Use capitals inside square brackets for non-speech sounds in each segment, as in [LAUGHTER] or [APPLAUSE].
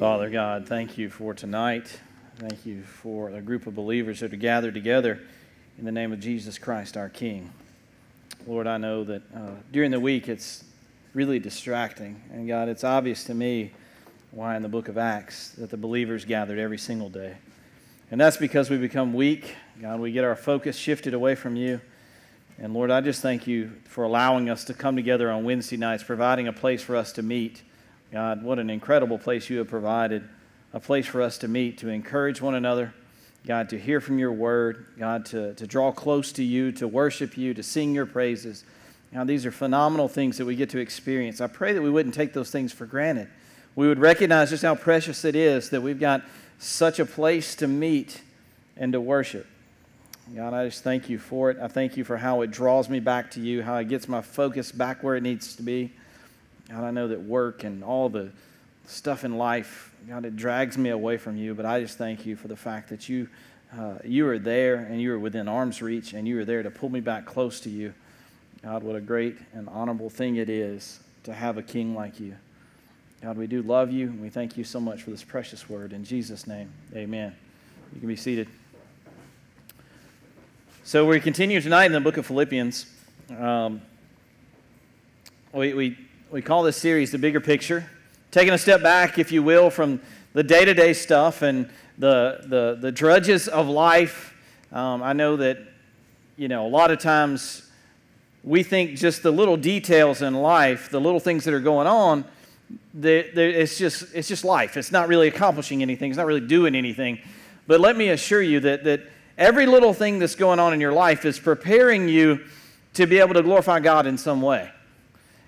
Father God, thank you for tonight. Thank you for a group of believers that are gathered together in the name of Jesus Christ, our King. Lord, I know that uh, during the week it's really distracting. And God, it's obvious to me why in the book of Acts that the believers gathered every single day. And that's because we become weak. God, we get our focus shifted away from you. And Lord, I just thank you for allowing us to come together on Wednesday nights, providing a place for us to meet God, what an incredible place you have provided, a place for us to meet, to encourage one another. God, to hear from your word, God, to, to draw close to you, to worship you, to sing your praises. Now, these are phenomenal things that we get to experience. I pray that we wouldn't take those things for granted. We would recognize just how precious it is that we've got such a place to meet and to worship. God, I just thank you for it. I thank you for how it draws me back to you, how it gets my focus back where it needs to be. God, I know that work and all the stuff in life, God, it drags me away from you, but I just thank you for the fact that you, uh, you are there and you are within arm's reach and you are there to pull me back close to you. God, what a great and honorable thing it is to have a king like you. God, we do love you and we thank you so much for this precious word. In Jesus' name, amen. You can be seated. So we continue tonight in the book of Philippians. Um, we, we we call this series The Bigger Picture. Taking a step back, if you will, from the day to day stuff and the, the, the drudges of life. Um, I know that, you know, a lot of times we think just the little details in life, the little things that are going on, it's, just, it's just life. It's not really accomplishing anything, it's not really doing anything. But let me assure you that, that every little thing that's going on in your life is preparing you to be able to glorify God in some way.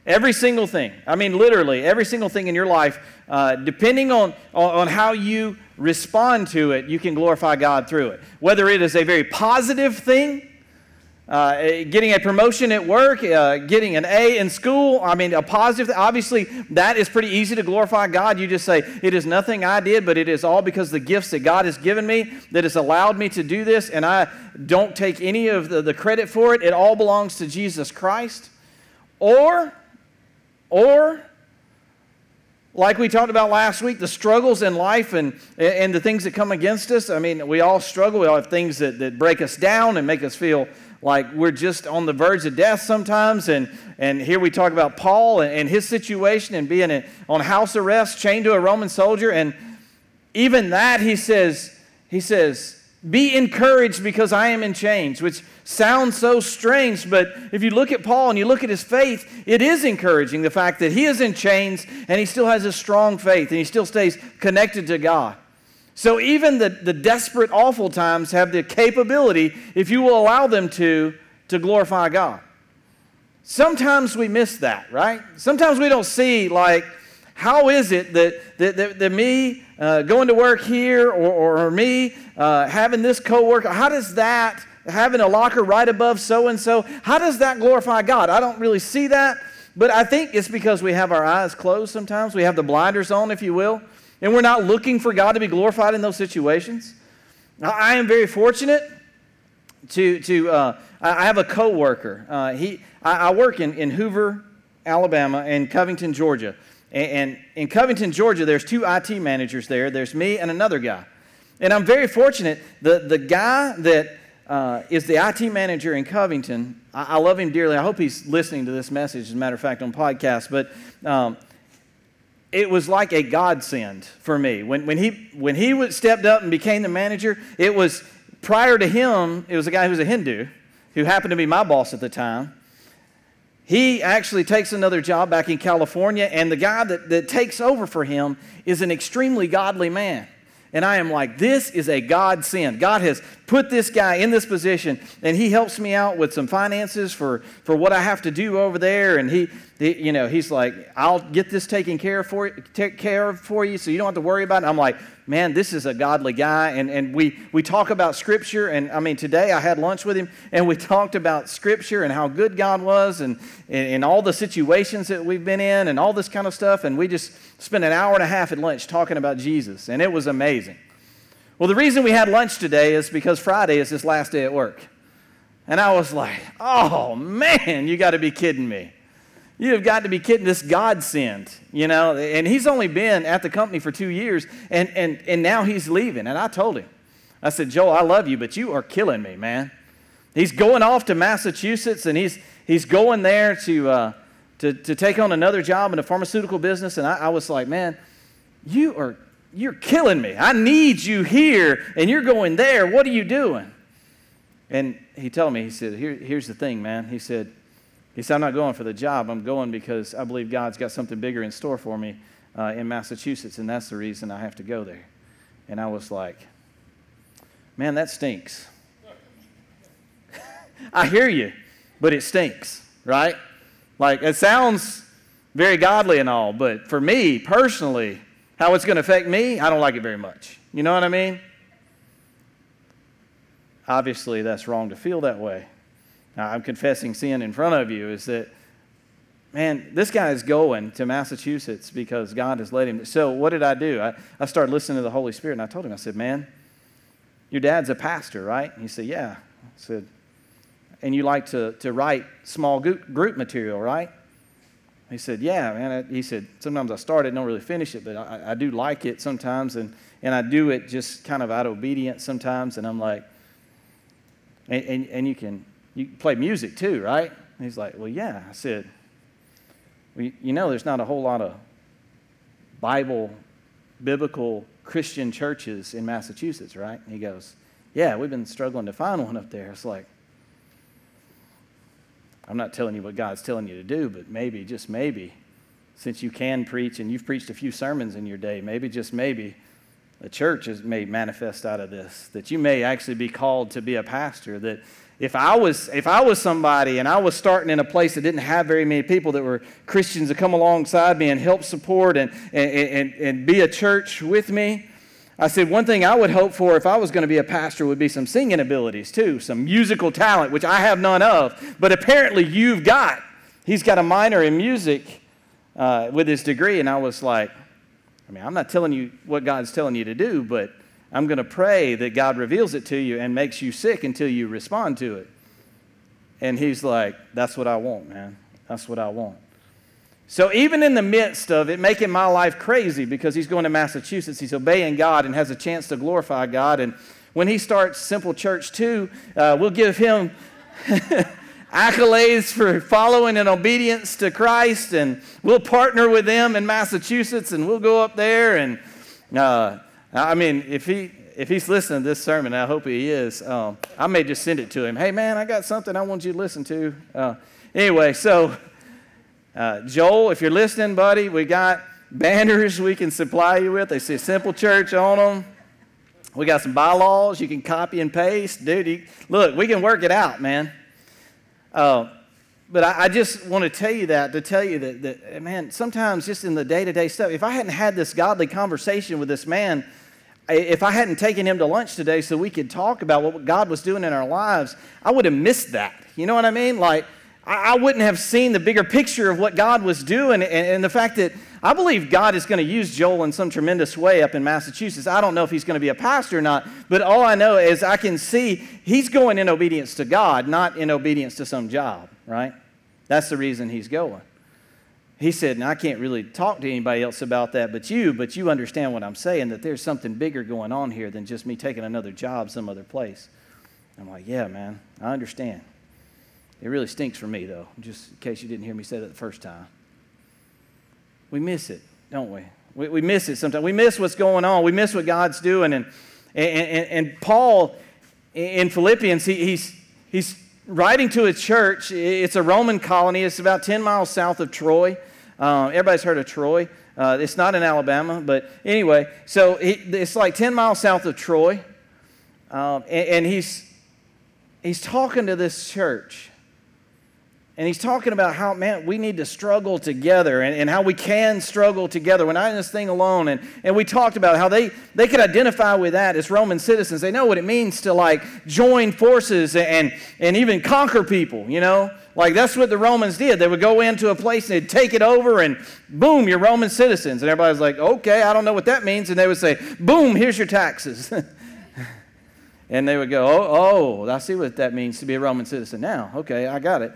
Every single thing. I mean, literally, every single thing in your life, uh, depending on, on how you respond to it, you can glorify God through it. Whether it is a very positive thing, uh, getting a promotion at work, uh, getting an A in school, I mean, a positive, obviously, that is pretty easy to glorify God. You just say, it is nothing I did, but it is all because the gifts that God has given me that has allowed me to do this, and I don't take any of the, the credit for it. It all belongs to Jesus Christ. Or, or, like we talked about last week, the struggles in life and, and the things that come against us. I mean, we all struggle. We all have things that, that break us down and make us feel like we're just on the verge of death sometimes. And, and here we talk about Paul and, and his situation and being on house arrest, chained to a Roman soldier. And even that, he says, he says, be encouraged because I am in chains, which sounds so strange, but if you look at Paul and you look at his faith, it is encouraging the fact that he is in chains and he still has a strong faith and he still stays connected to God. So even the, the desperate, awful times have the capability, if you will allow them to, to glorify God. Sometimes we miss that, right? Sometimes we don't see, like, how is it that, that, that, that me uh, going to work here or, or, or me uh, having this coworker, how does that, having a locker right above so and so, how does that glorify God? I don't really see that, but I think it's because we have our eyes closed sometimes. We have the blinders on, if you will, and we're not looking for God to be glorified in those situations. I am very fortunate to, to uh, I have a coworker. Uh, he, I, I work in, in Hoover, Alabama, and Covington, Georgia. And in Covington, Georgia, there's two IT managers there. There's me and another guy. And I'm very fortunate. The, the guy that uh, is the IT manager in Covington, I, I, love him dearly. I hope he's listening to this message, as a matter of fact, on podcast. But um, it was like a godsend for me. When, when he, when he stepped up and became the manager, it was prior to him, it was a guy who was a Hindu who happened to be my boss at the time. He actually takes another job back in California, and the guy that, that takes over for him is an extremely godly man. And I am like, this is a God. God has put this guy in this position, and he helps me out with some finances for, for what I have to do over there. And he, he you know, he's like, I'll get this taken care of for take care of for you, so you don't have to worry about it. I'm like, man, this is a godly guy. And, and we, we talk about Scripture. And I mean, today I had lunch with him, and we [LAUGHS] talked about Scripture and how good God was, and, and, and all the situations that we've been in, and all this kind of stuff. And we just spent an hour and a half at lunch talking about Jesus, and it was amazing. Well, the reason we had lunch today is because Friday is his last day at work. And I was like, oh man, you got to be kidding me. you have got to be kidding. This God sent, you know. And he's only been at the company for two years, and, and, and now he's leaving. And I told him, I said, Joel, I love you, but you are killing me, man. He's going off to Massachusetts, and he's, he's going there to, uh, to, to take on another job in the pharmaceutical business. And I, I was like, man, you are you're killing me. I need you here, and you're going there. What are you doing? And he told me, he said, Here, here's the thing, man. He said, he said, I'm not going for the job. I'm going because I believe God's got something bigger in store for me uh, in Massachusetts, and that's the reason I have to go there. And I was like, man, that stinks. [LAUGHS] I hear you, but it stinks, right? Like, it sounds very godly and all, but for me personally, how it's going to affect me, I don't like it very much. You know what I mean? Obviously, that's wrong to feel that way. Now, I'm confessing sin in front of you is that, man, this guy is going to Massachusetts because God has led him. So, what did I do? I, I started listening to the Holy Spirit and I told him, I said, man, your dad's a pastor, right? And he said, yeah. I said, and you like to, to write small group material, right? He said, Yeah, man. He said, Sometimes I start it, don't really finish it, but I, I do like it sometimes. And, and I do it just kind of out of obedience sometimes. And I'm like, and, and, and you can you play music too, right? And he's like, Well, yeah. I said, well, You know, there's not a whole lot of Bible, biblical Christian churches in Massachusetts, right? And he goes, Yeah, we've been struggling to find one up there. It's like, I'm not telling you what God's telling you to do, but maybe, just maybe, since you can preach and you've preached a few sermons in your day, maybe, just maybe, a church is, may manifest out of this. That you may actually be called to be a pastor. That if I was if I was somebody and I was starting in a place that didn't have very many people that were Christians to come alongside me and help support and, and, and, and be a church with me, I said, one thing I would hope for if I was going to be a pastor would be some singing abilities too, some musical talent, which I have none of, but apparently you've got. He's got a minor in music uh, with his degree, and I was like, I mean, I'm not telling you what God's telling you to do, but I'm going to pray that God reveals it to you and makes you sick until you respond to it. And he's like, That's what I want, man. That's what I want. So, even in the midst of it making my life crazy because he's going to Massachusetts, he's obeying God and has a chance to glorify God. And when he starts Simple Church 2, uh, we'll give him [LAUGHS] accolades for following in obedience to Christ. And we'll partner with them in Massachusetts and we'll go up there. And uh, I mean, if he. If he's listening to this sermon, I hope he is. Um, I may just send it to him. Hey, man, I got something I want you to listen to. Uh, anyway, so uh, Joel, if you're listening, buddy, we got banners we can supply you with. They say Simple Church on them. We got some bylaws you can copy and paste. Dude, you, look, we can work it out, man. Uh, but I, I, just want to tell you that, to tell you that, that man, sometimes just in the day to day stuff, if I hadn't had this godly conversation with this man, if I hadn't taken him to lunch today so we could talk about what God was doing in our lives, I would have missed that. You know what I mean? Like, I wouldn't have seen the bigger picture of what God was doing and, and the fact that I believe God is going to use Joel in some tremendous way up in Massachusetts. I don't know if he's going to be a pastor or not, but all I know is I can see he's going in obedience to God, not in obedience to some job, right? That's the reason he's going. He said, and I can't really talk to anybody else about that but you, but you understand what I'm saying, that there's something bigger going on here than just me taking another job some other place. I'm like, yeah, man, I understand. It really stinks for me, though, just in case you didn't hear me say that the first time. We miss it, don't we? We, we miss it sometimes. We miss what's going on. We miss what God's doing. And, and, and, Paul in Philippians, he, he's, he's writing to a church. It's a Roman colony, it's about 10 miles south of Troy. Uh, everybody's heard of Troy. Uh, it's not in Alabama, but anyway, so he, it's like 10 miles south of Troy. Um, and, and he's, he's talking to this church. And he's talking about how, man, we need to struggle together and, and how we can struggle together. We're not in this thing alone. And, and we talked about how they, they could identify with that as Roman citizens. They know what it means to like join forces and, and even conquer people, you know? Like that's what the Romans did. They would go into a place and they'd take it over and boom, you're Roman citizens. And everybody's like, okay, I don't know what that means. And they would say, boom, here's your taxes. [LAUGHS] and they would go, oh, oh, I see what that means to be a Roman citizen now. Okay, I got it.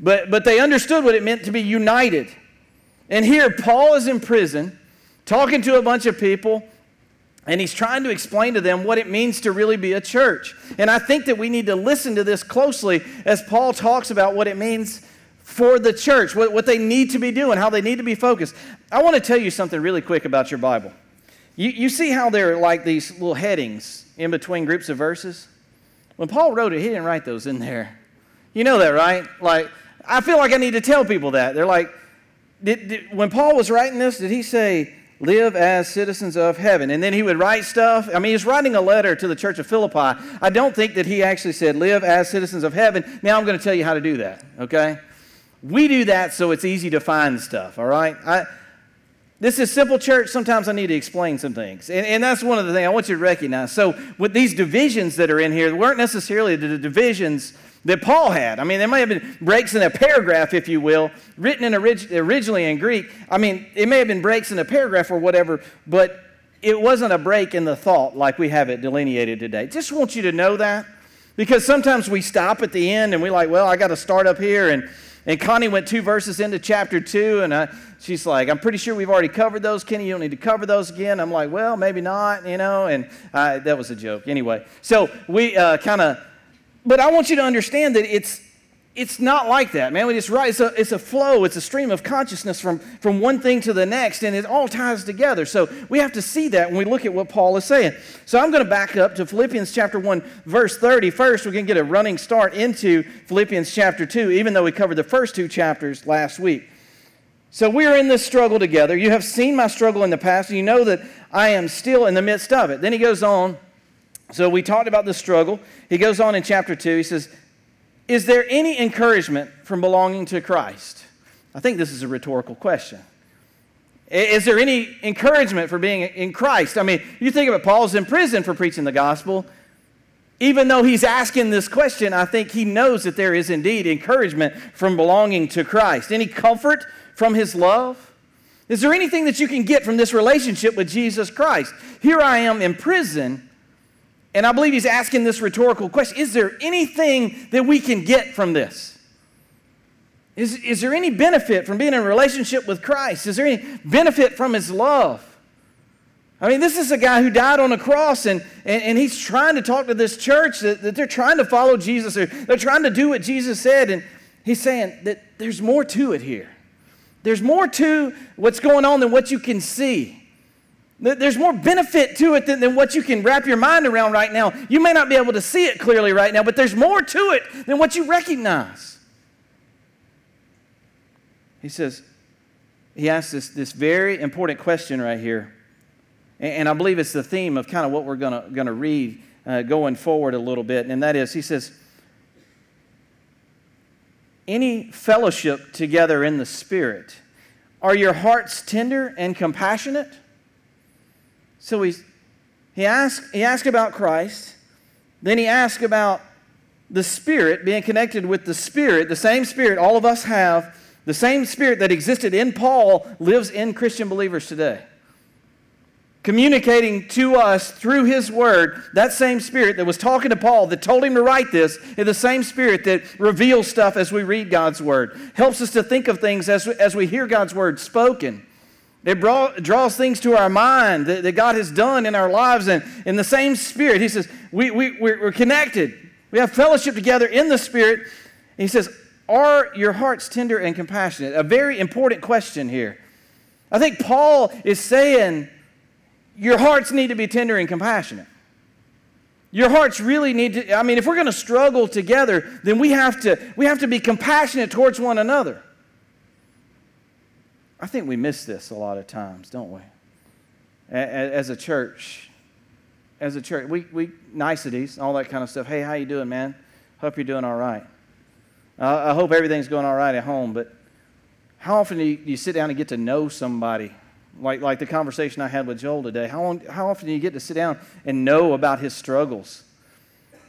But, but they understood what it meant to be united. And here, Paul is in prison, talking to a bunch of people, and he's trying to explain to them what it means to really be a church. And I think that we need to listen to this closely as Paul talks about what it means for the church, what, what they need to be doing, how they need to be focused. I want to tell you something really quick about your Bible. You, you see how there are like these little headings in between groups of verses? When Paul wrote it, he didn't write those in there. You know that, right? Like, I feel like I need to tell people that. They're like, did, did, when Paul was writing this, did he say, live as citizens of heaven? And then he would write stuff. I mean, he's writing a letter to the church of Philippi. I don't think that he actually said, live as citizens of heaven. Now I'm going to tell you how to do that, okay? We do that so it's easy to find stuff, all right? I, this is simple church. Sometimes I need to explain some things. And, and, that's one of the things I want you to recognize. So, with these divisions that are in here, weren't necessarily the divisions that Paul had. I mean, there may have been breaks in a paragraph, if you will, written in orig- originally in Greek. I mean, it may have been breaks in a paragraph or whatever, but it wasn't a break in the thought like we have it delineated today. Just want you to know that because sometimes we stop at the end and we're like, well, I got to start up here. And, and Connie went two verses into chapter two, and I, she's like, I'm pretty sure we've already covered those. Kenny, you don't need to cover those again. I'm like, well, maybe not, you know. And uh, that was a joke. Anyway, so we uh, kind of but I want you to understand that it's, it's not like that, man. Just write, it's a, it's a flow, it's a stream of consciousness from, from one thing to the next, and it all ties together. So we have to see that when we look at what Paul is saying. So I'm going to back up to Philippians chapter 1, verse 30. First, we're going to get a running start into Philippians chapter 2, even though we covered the first two chapters last week. So we are in this struggle together. You have seen my struggle in the past, and you know that I am still in the midst of it. Then he goes on so we talked about the struggle. He goes on in chapter 2. He says, Is there any encouragement from belonging to Christ? I think this is a rhetorical question. Is there any encouragement for being in Christ? I mean, you think of it, Paul's in prison for preaching the gospel. Even though he's asking this question, I think he knows that there is indeed encouragement from belonging to Christ. Any comfort from his love? Is there anything that you can get from this relationship with Jesus Christ? Here I am in prison and I believe he's asking this rhetorical question Is there anything that we can get from this? Is, is there any benefit from being in a relationship with Christ? Is there any benefit from his love? I mean, this is a guy who died on a cross, and, and, and he's trying to talk to this church that, that they're trying to follow Jesus, or they're trying to do what Jesus said, and he's saying that there's more to it here. There's more to what's going on than what you can see. There's more benefit to it than, than, what you can wrap your mind around right now. You may not be able to see it clearly right now, but there's more to it than what you recognize. He says, he asks this, this very important question right here. And, and I believe it's the theme of kind of what we're going to read uh, going forward a little bit. And that is, he says, any fellowship together in the Spirit, are your hearts tender and compassionate? So he's, he asked, he asked about Christ, then he asked about the Spirit, being connected with the Spirit, the same Spirit all of us have, the same Spirit that existed in Paul lives in Christian believers today. Communicating to us through his word, that same spirit that was talking to Paul, that told him to write this, is the same spirit that reveals stuff as we read God's word, helps us to think of things as, as we hear God's word spoken. It brought, draws things to our mind that, that, God has done in our lives. And in the same spirit, he says, we, we, we're, we're connected. We have fellowship together in the spirit. And he says, Are your hearts tender and compassionate? A very important question here. I think Paul is saying, Your hearts need to be tender and compassionate. Your hearts really need to, I mean, if we're going to struggle together, then we have to, we have to be compassionate towards one another. I think we miss this a lot of times, don't we? As a church, as a church, we, we niceties, all that kind of stuff. Hey, how you doing, man? Hope you're doing all right. Uh, I hope everything's going all right at home. But how often do you, do you, sit down and get to know somebody? Like, like the conversation I had with Joel today. How, long, how often do you get to sit down and know about his struggles?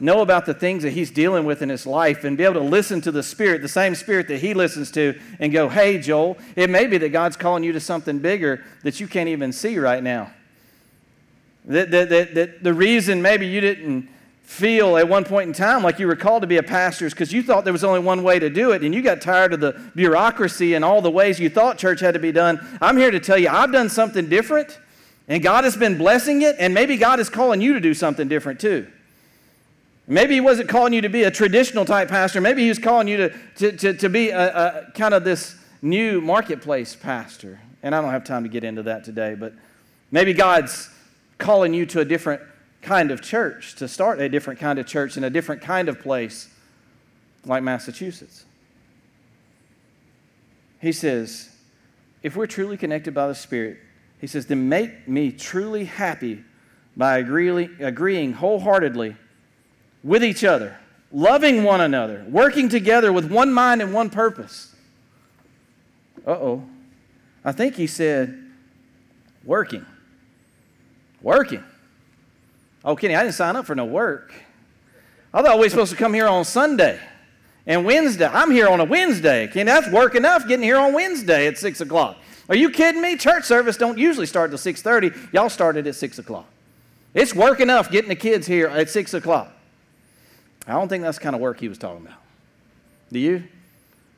Know about the things that he's dealing with in his life and be able to listen to the Spirit, the same Spirit that he listens to, and go, hey, Joel, it may be that God's calling you to something bigger that you can't even see right now. That, that, that, that the reason maybe you didn't feel at one point in time like you were called to be a pastor is because you thought there was only one way to do it and you got tired of the bureaucracy and all the ways you thought church had to be done. I'm here to tell you, I've done something different and God has been blessing it, and maybe God is calling you to do something different too. Maybe He wasn't calling you to be a traditional type pastor, maybe He was calling you to, to, to, to be a, a kind of this new marketplace pastor. And I don't have time to get into that today, but maybe God's calling you to a different kind of church, to start a different kind of church in a different kind of place like Massachusetts. He says, if we're truly connected by the Spirit, he says, then make me truly happy by agreeing wholeheartedly with each other, loving one another, working together with one mind and one purpose. Uh oh. I think he said, working. Working. Oh, Kenny, I didn't sign up for no work. I thought we were supposed to come here on Sunday and Wednesday. I'm here on a Wednesday. Kenny, that's work enough getting here on Wednesday at 6 o'clock. Are you kidding me? Church service don't usually start till 6.30. Y'all started at 6 o'clock. It's work enough getting the kids here at 6 o'clock. I don't think that's the kind of work he was talking about. Do you?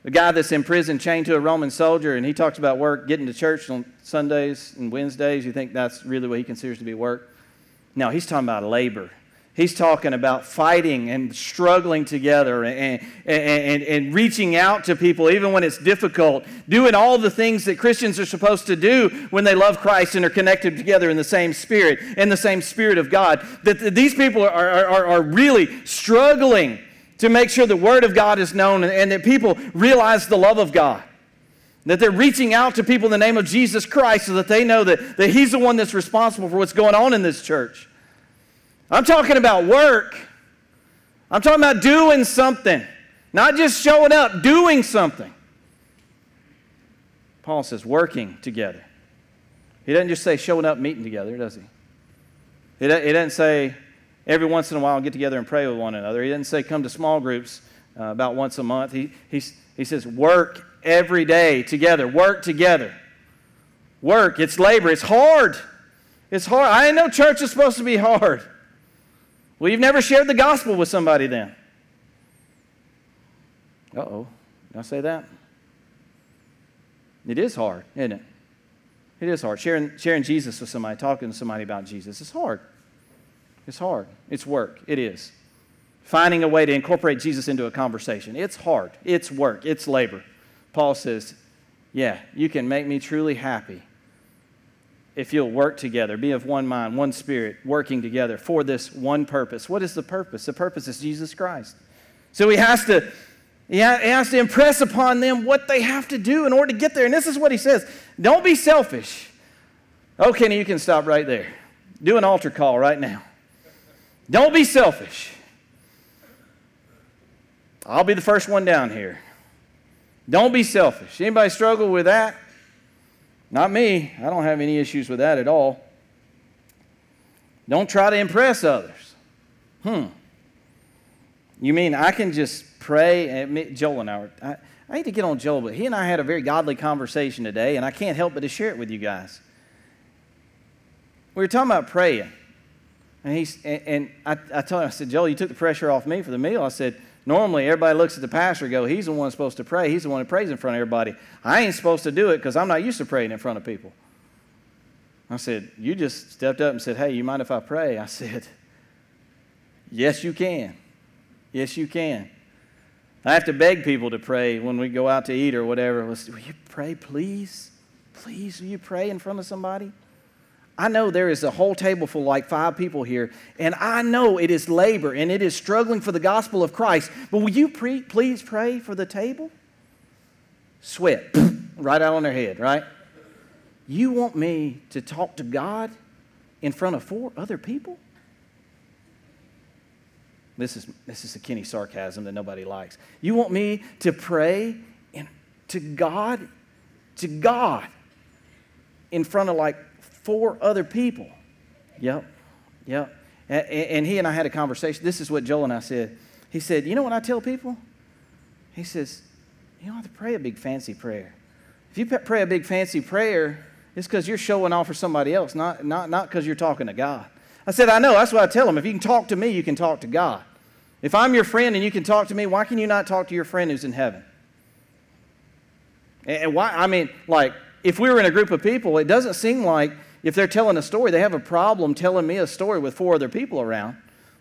The guy that's in prison chained to a Roman soldier, and he talks about work, getting to church on Sundays and Wednesdays. You think that's really what he considers to be work? No, he's talking about labor. He's talking about fighting and struggling together and, and, and, and, reaching out to people even when it's difficult, doing all the things that Christians are supposed to do when they love Christ and are connected together in the same spirit, in the same spirit of God. That these people are, are, are really struggling to make sure the Word of God is known and, and that people realize the love of God. That they're reaching out to people in the name of Jesus Christ so that they know that, that He's the one that's responsible for what's going on in this church. I'm talking about work. I'm talking about doing something, not just showing up, doing something. Paul says working together. He doesn't just say showing up, meeting together, does he? He doesn't say every once in a while get together and pray with one another. He doesn't say come to small groups uh, about once a month. He, he, he says work every day together. Work together. Work. It's labor. It's hard. It's hard. I know church is supposed to be hard. Well, you've never shared the gospel with somebody then. Uh oh. Did I say that? It is hard, isn't it? It is hard. Sharing, sharing Jesus with somebody, talking to somebody about Jesus, it's hard. It's hard. It's work. It is. Finding a way to incorporate Jesus into a conversation. It's hard. It's work. It's labor. Paul says, Yeah, you can make me truly happy if you'll work together, be of one mind, one spirit, working together for this one purpose. What is the purpose? The purpose is Jesus Christ. So he has to he has to impress upon them what they have to do in order to get there. And this is what he says Don't be selfish. Oh, okay, you can stop right there. Do an altar call right now. Don't be selfish. I'll be the first one down here. Don't be selfish. Anybody struggle with that? Not me. I don't have any issues with that at all. Don't try to impress others. Hmm. You mean I can just pray? And Joel and I, were, I, I hate to get on Joel, but he and I had a very godly conversation today, and I can't help but to share it with you guys. We were talking about praying. And, he's, and, and I, I told him, I said, Joel, you took the pressure off me for the meal. I said, Normally, everybody looks at the pastor go, he's the one supposed to pray. He's the one who prays in front of everybody. I ain't supposed to do it because I'm not used to praying in front of people. I said, You just stepped up and said, Hey, you mind if I pray? I said, Yes, you can. Yes, you can. I have to beg people to pray when we go out to eat or whatever. Will you pray, please? Please, will you pray in front of somebody? I know there is a whole table full, like five people here, and I know it is labor and it is struggling for the gospel of Christ. But will you pre- please pray for the table? Sweat [LAUGHS] right out on their head, right? You want me to talk to God in front of four other people? This is, this is a Kenny sarcasm that nobody likes. You want me to pray in, to God, to God, in front of like four other people. Yep, yep. And he and I had a conversation. This is what Joel and I said. He said, You know what I tell people? He says, You don't have to pray a big fancy prayer. If you pray a big fancy prayer, it's because you're showing off for somebody else, not because not, not you're talking to God. I said, I know. That's what I tell them. If you can talk to me, you can talk to God. If I'm your friend and you can talk to me, why can you not talk to your friend who's in heaven? And why? I mean, like, if we were in a group of people, it doesn't seem like if they're telling a story, they have a problem telling me a story with four other people around.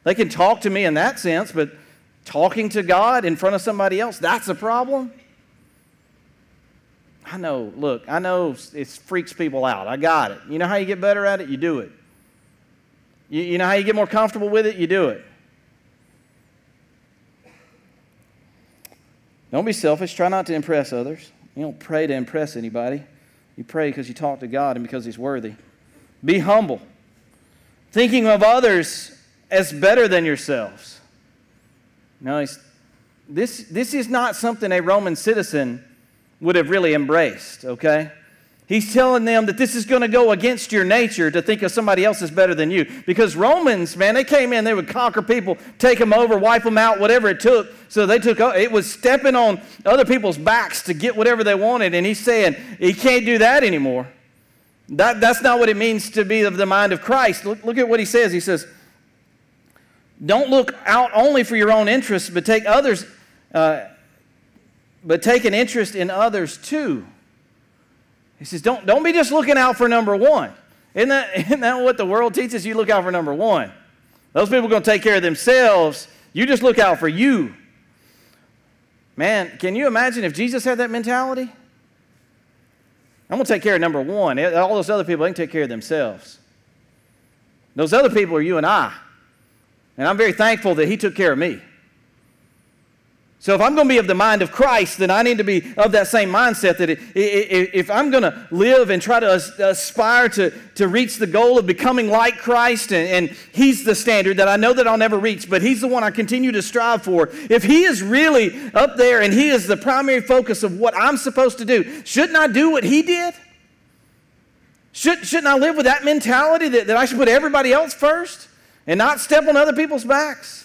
They can talk to me in that sense, but talking to God in front of somebody else, that's a problem. I know, look, I know it freaks people out. I got it. You know how you get better at it? You do it. You, you know how you get more comfortable with it? You do it. Don't be selfish. Try not to impress others. You don't pray to impress anybody. You pray because you talk to God and because He's worthy. Be humble, thinking of others as better than yourselves. Now, this, this is not something a Roman citizen would have really embraced, okay? He's telling them that this is going to go against your nature to think of somebody else as better than you. Because Romans, man, they came in, they would conquer people, take them over, wipe them out, whatever it took. So they took, uh, it was stepping on other people's backs to get whatever they wanted. And he's saying, he can't do that anymore. That, that's not what it means to be of the mind of Christ. Look, look at what he says. He says, don't look out only for your own interests, but take others, uh, but take an interest in others too. He says, don't, don't be just looking out for number one. Isn't that, [LAUGHS] isn't that what the world teaches? You look out for number one. Those people are going to take care of themselves. You just look out for you. Man, can you imagine if Jesus had that mentality? I'm going to take care of number one. Eh, all those other people, they can take care of themselves. Those other people are you and I. And I'm very thankful that He took care of me. So if I'm going to be of the mind of Christ, then I need to be of that same mindset that if I'm going to live and try to aspire to, to reach the goal of becoming like Christ, and, and He's the standard that I know that I'll never reach, but He's the one I continue to strive for. If He is really up there and He is the primary focus of what I'm supposed to do, shouldn't I do what He did? Should, shouldn't I live with that mentality that, that I should put everybody else first and not step on other people's backs?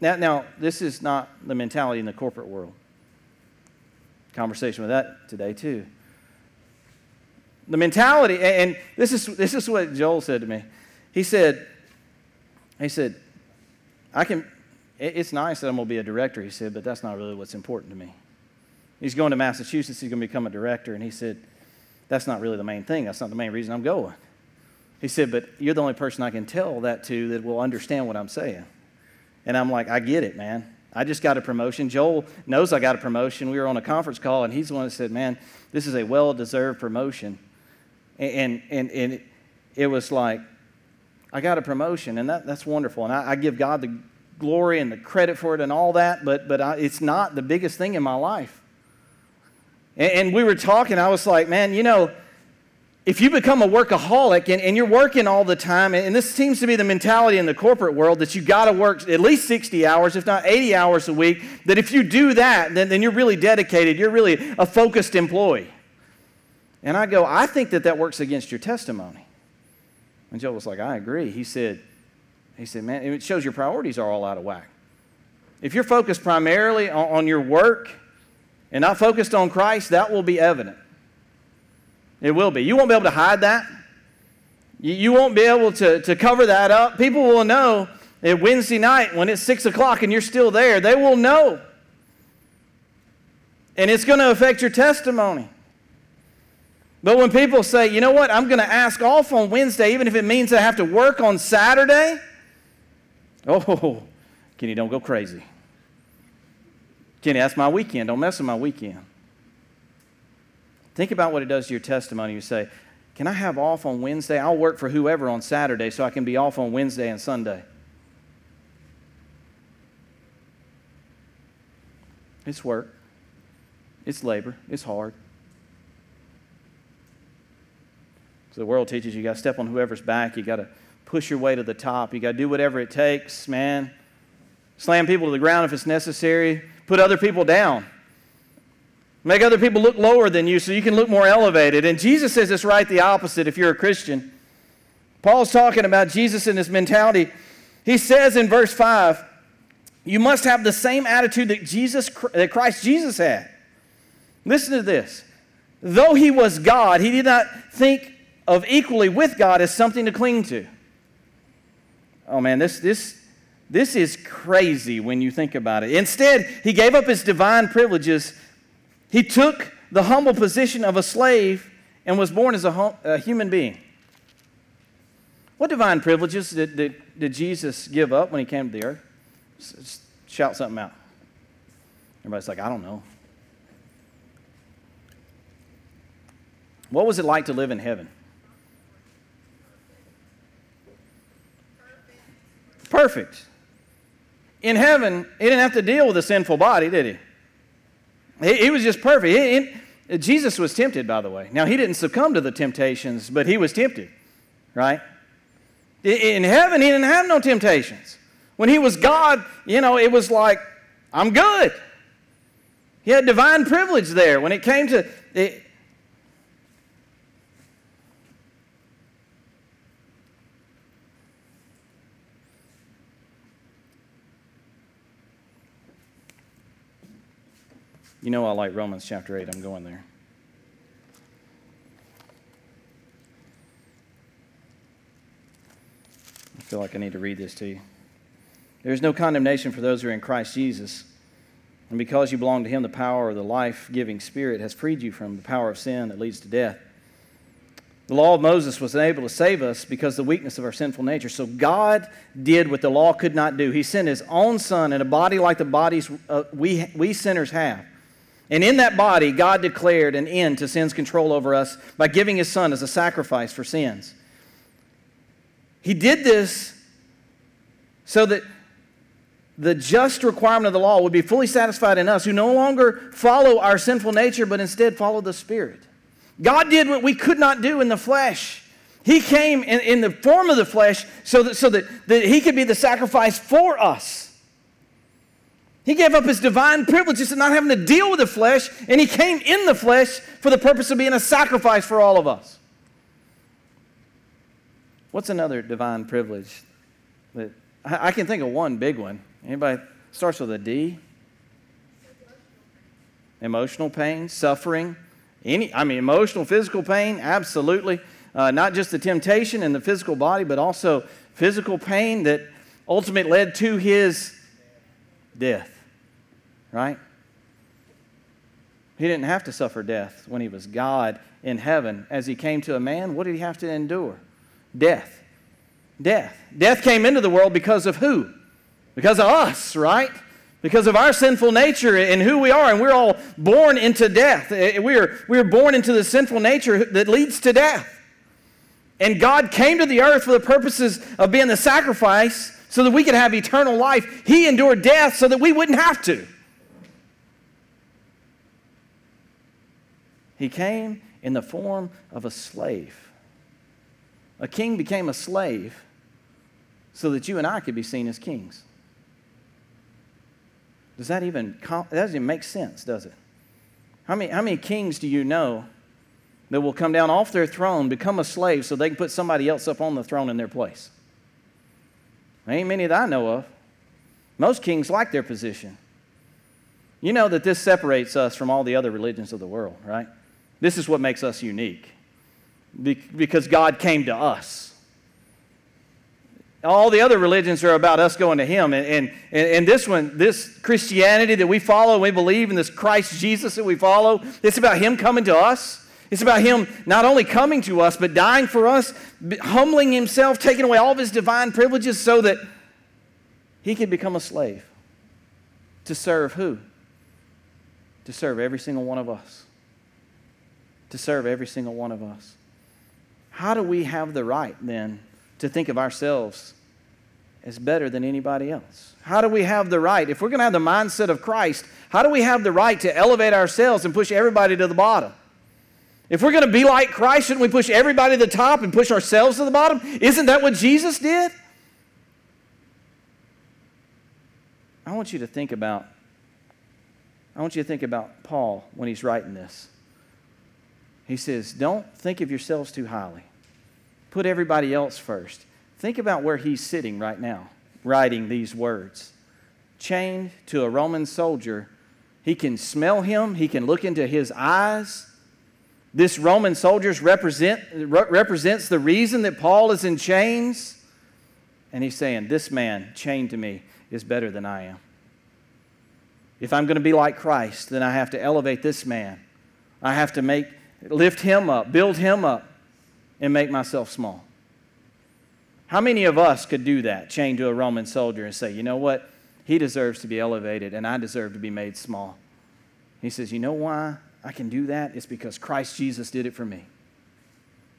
Now, now, this is not the mentality in the corporate world. Conversation with that today, too. The mentality, and this is, this is what Joel said to me. He said, he said, I can, it's nice that I'm going to be a director, he said, but that's not really what's important to me. He's going to Massachusetts, he's going to become a director, and he said, that's not really the main thing. That's not the main reason I'm going. He said, but you're the only person I can tell that to that will understand what I'm saying. And I'm like, I get it, man. I just got a promotion. Joel knows I got a promotion. We were on a conference call, and he's the one that said, Man, this is a well deserved promotion. And, and, and it, was like, I got a promotion, and that, that's wonderful. And I, I, give God the glory and the credit for it and all that, but, but I, it's not the biggest thing in my life. And, and we were talking, I was like, Man, you know, if you become a workaholic and, and, you're working all the time, and this seems to be the mentality in the corporate world that you got to work at least 60 hours, if not 80 hours a week, that if you do that, then, then you're really dedicated. You're really a focused employee. And I go, I think that that works against your testimony. And Joe was like, I agree. He said, he said, man, it shows your priorities are all out of whack. If you're focused primarily on, on your work and not focused on Christ, that will be evident. It will be. You won't be able to hide that. You won't be able to, to cover that up. People will know that Wednesday night when it's 6 o'clock and you're still there, they will know. And it's going to affect your testimony. But when people say, you know what, I'm going to ask off on Wednesday, even if it means I have to work on Saturday, oh, Kenny, don't go crazy. Kenny, that's my weekend. Don't mess with my weekend. Think about what it does to your testimony. You say, Can I have off on Wednesday? I'll work for whoever on Saturday so I can be off on Wednesday and Sunday. It's work, it's labor, it's hard. So the world teaches you got to step on whoever's back, you got to push your way to the top, you got to do whatever it takes, man. Slam people to the ground if it's necessary, put other people down. Make other people look lower than you so you can look more elevated. And Jesus says it's right the opposite if you're a Christian. Paul's talking about Jesus and his mentality. He says in verse 5, you must have the same attitude that Jesus that Christ Jesus had. Listen to this. Though he was God, he did not think of equally with God as something to cling to. Oh man, this, this, this is crazy when you think about it. Instead, he gave up his divine privileges. He took the humble position of a slave and was born as a, hum, a human being. What divine privileges did, did, did, Jesus give up when he came to the earth? S- shout something out. Everybody's like, I don't know. What was it like to live in heaven? Perfect. In heaven, he didn't have to deal with a sinful body, did he? He, was just perfect. Jesus was tempted, by the way. Now, he didn't succumb to the temptations, but he was tempted, right? In heaven, he didn't have no temptations. When he was God, you know, it was like, I'm good. He had divine privilege there. When it came to, it, You know I like Romans chapter 8. I'm going there. I feel like I need to read this to you. There is no condemnation for those who are in Christ Jesus. And because you belong to Him, the power of the life giving Spirit has freed you from the power of sin that leads to death. The law of Moses was unable to save us because of the weakness of our sinful nature. So God did what the law could not do. He sent His own Son in a body like the bodies uh, we, we sinners have and in that body, God declared an end to sin's control over us by giving his son as a sacrifice for sins. He did this so that the just requirement of the law would be fully satisfied in us who no longer follow our sinful nature, but instead follow the Spirit. God did what we could not do in the flesh. He came in, in the form of the flesh so that, so that, that He could be the sacrifice for us. He gave up his divine privileges and not having to deal with the flesh, and he came in the flesh for the purpose of being a sacrifice for all of us. What's another divine privilege? That I can think of one big one. Anybody starts with a D? Emotional pain, suffering, any I mean emotional, physical pain, absolutely. Uh, not just the temptation in the physical body, but also physical pain that ultimately led to his death right? He didn't have to suffer death when he was God in heaven. As he came to a man, what did he have to endure? Death. Death. Death came into the world because of who? Because of us, right? Because of our sinful nature and who we are, and we're all born into death. Eh, we are, we are born into the sinful nature that leads to death. And God came to the earth for the purposes of being the sacrifice so that we could have eternal life. He endured death so that we wouldn't have to. He came in the form of a slave. A king became a slave so that you and I could be seen as kings. Does that even, that doesn't even make sense, does it? How many, how many kings do you know that will come down off their throne, become a slave, so they can put somebody else up on the throne in their place? There ain't many that I know of. Most kings like their position. You know that this separates us from all the other religions of the world, right? This is what makes us unique because God came to us. All the other religions are about us going to Him. And, and, and this one, this Christianity that we follow we believe in this Christ Jesus that we follow, it's about Him coming to us. It's about Him not only coming to us, but dying for us, humbling Himself, taking away all of His divine privileges so that He could become a slave. To serve who? To serve every single one of us to serve every single one of us. How do we have the right then to think of ourselves as better than anybody else? How do we have the right, if we're going to have the mindset of Christ, how do we have the right to elevate ourselves and push everybody to the bottom? If we're going to be like Christ, shouldn't we push everybody to the top and push ourselves to the bottom? Isn't that what Jesus did? I want you to think about I want you to think about Paul when he's writing this. He says, Don't think of yourselves too highly. Put everybody else first. Think about where he's sitting right now, writing these words. Chained to a Roman soldier, he can smell him, he can look into his eyes, This Roman soldiers represent, represents the reason that Paul is in chains. And he's saying, This man chained to me is better than I am. If I'm going to be like Christ, then I have to elevate this man. I have to make, lift him up, build him up, and make myself small. How many of us could do that, chained to a Roman soldier, and say, you know what? He deserves to be elevated, and I deserve to be made small. He says, you know why I can do that? It's because Christ Jesus did it for me.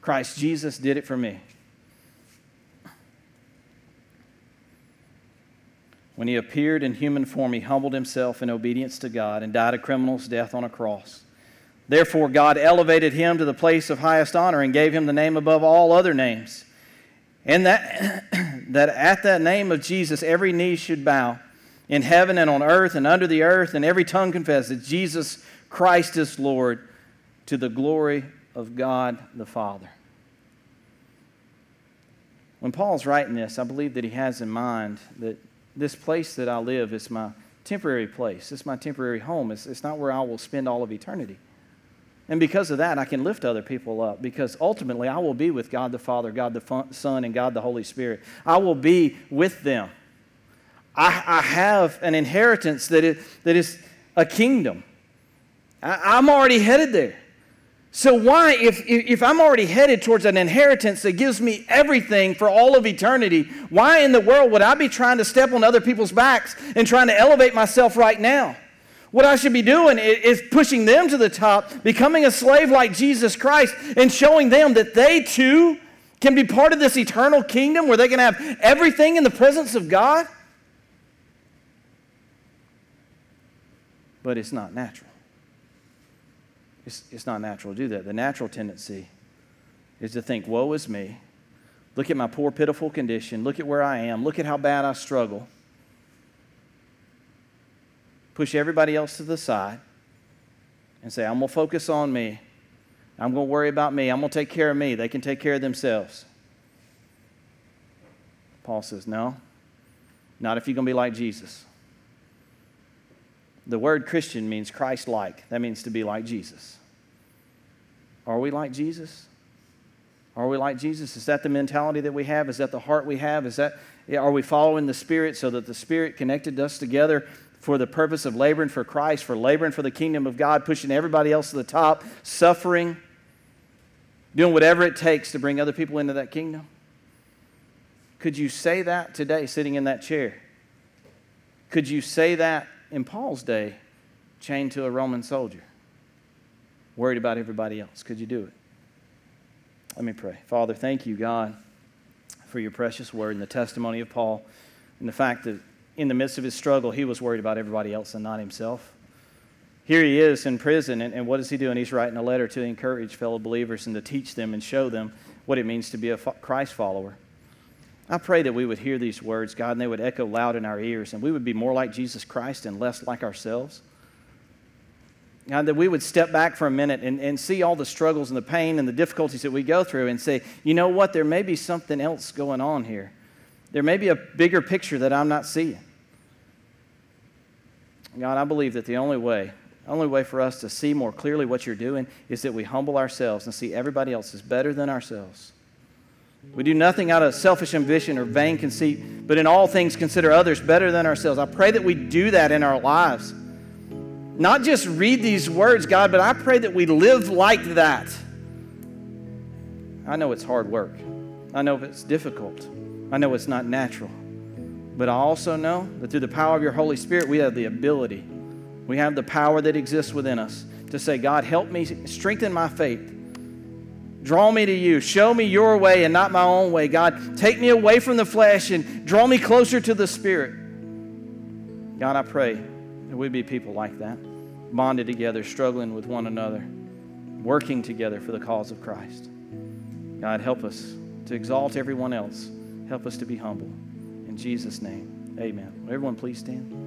Christ Jesus did it for me. When he appeared in human form, he humbled himself in obedience to God and died a criminal's death on a cross. Therefore, God elevated him to the place of highest honor and gave him the name above all other names. And that, [CLEARS THROAT] that at that name of Jesus, every knee should bow in heaven and on earth and under the earth, and every tongue confess that Jesus Christ is Lord to the glory of God the Father. When Paul's writing this, I believe that he has in mind that this place that I live is my temporary place. It's my temporary home. It's, it's not where I will spend all of eternity. And because of that, I can lift other people up because ultimately I will be with God the Father, God the Son, and God the Holy Spirit. I will be with them. I, I have an inheritance that is, that is a kingdom. I, I'm already headed there. So, why, if, if I'm already headed towards an inheritance that gives me everything for all of eternity, why in the world would I be trying to step on other people's backs and trying to elevate myself right now? What I should be doing is pushing them to the top, becoming a slave like Jesus Christ, and showing them that they too can be part of this eternal kingdom where they can have everything in the presence of God. But it's not natural. It's, it's not natural to do that. The natural tendency is to think, woe is me. Look at my poor, pitiful condition. Look at where I am. Look at how bad I struggle. Push everybody else to the side and say, I'm going to focus on me. I'm going to worry about me. I'm going to take care of me. They can take care of themselves. Paul says, No, not if you're going to be like Jesus. The word Christian means Christ like. That means to be like Jesus. Are we like Jesus? Are we like Jesus? Is that the mentality that we have? Is that the heart we have? Is that are we following the Spirit so that the Spirit connected us together for the purpose of laboring for Christ, for laboring for the kingdom of God, pushing everybody else to the top, suffering, doing whatever it takes to bring other people into that kingdom? Could you say that today, sitting in that chair? Could you say that in Paul's day, chained to a Roman soldier, worried about everybody else? Could you do it? Let me pray. Father, thank you, God, for your precious word and the testimony of Paul and the fact that in the midst of his struggle, he was worried about everybody else and not himself. Here he is in prison, and, and what is he doing? He's writing a letter to encourage fellow believers and to teach them and show them what it means to be a Christ follower. I pray that we would hear these words, God, and they would echo loud in our ears, and we would be more like Jesus Christ and less like ourselves. God, that we would step back for a minute and, and see all the struggles and the pain and the difficulties that we go through and say, you know what, there may be something else going on here. There may be a bigger picture that I'm not seeing. God, I believe that the only way, only way for us to see more clearly what you're doing is that we humble ourselves and see everybody else is better than ourselves. We do nothing out of selfish ambition or vain conceit, but in all things consider others better than ourselves. I pray that we do that in our lives. Not just read these words, God, but I pray that we live like that. I know it's hard work. I know it's difficult. I know it's not natural. But I also know that through the power of your Holy Spirit, we have the ability, we have the power that exists within us to say, God, help me strengthen my faith Draw me to you. Show me your way and not my own way. God, take me away from the flesh and draw me closer to the Spirit. God, I pray that we be people like that, bonded together, struggling with one another, working together for the cause of Christ. God, help us to exalt everyone else. Help us to be humble. In Jesus' name, amen. Everyone please stand?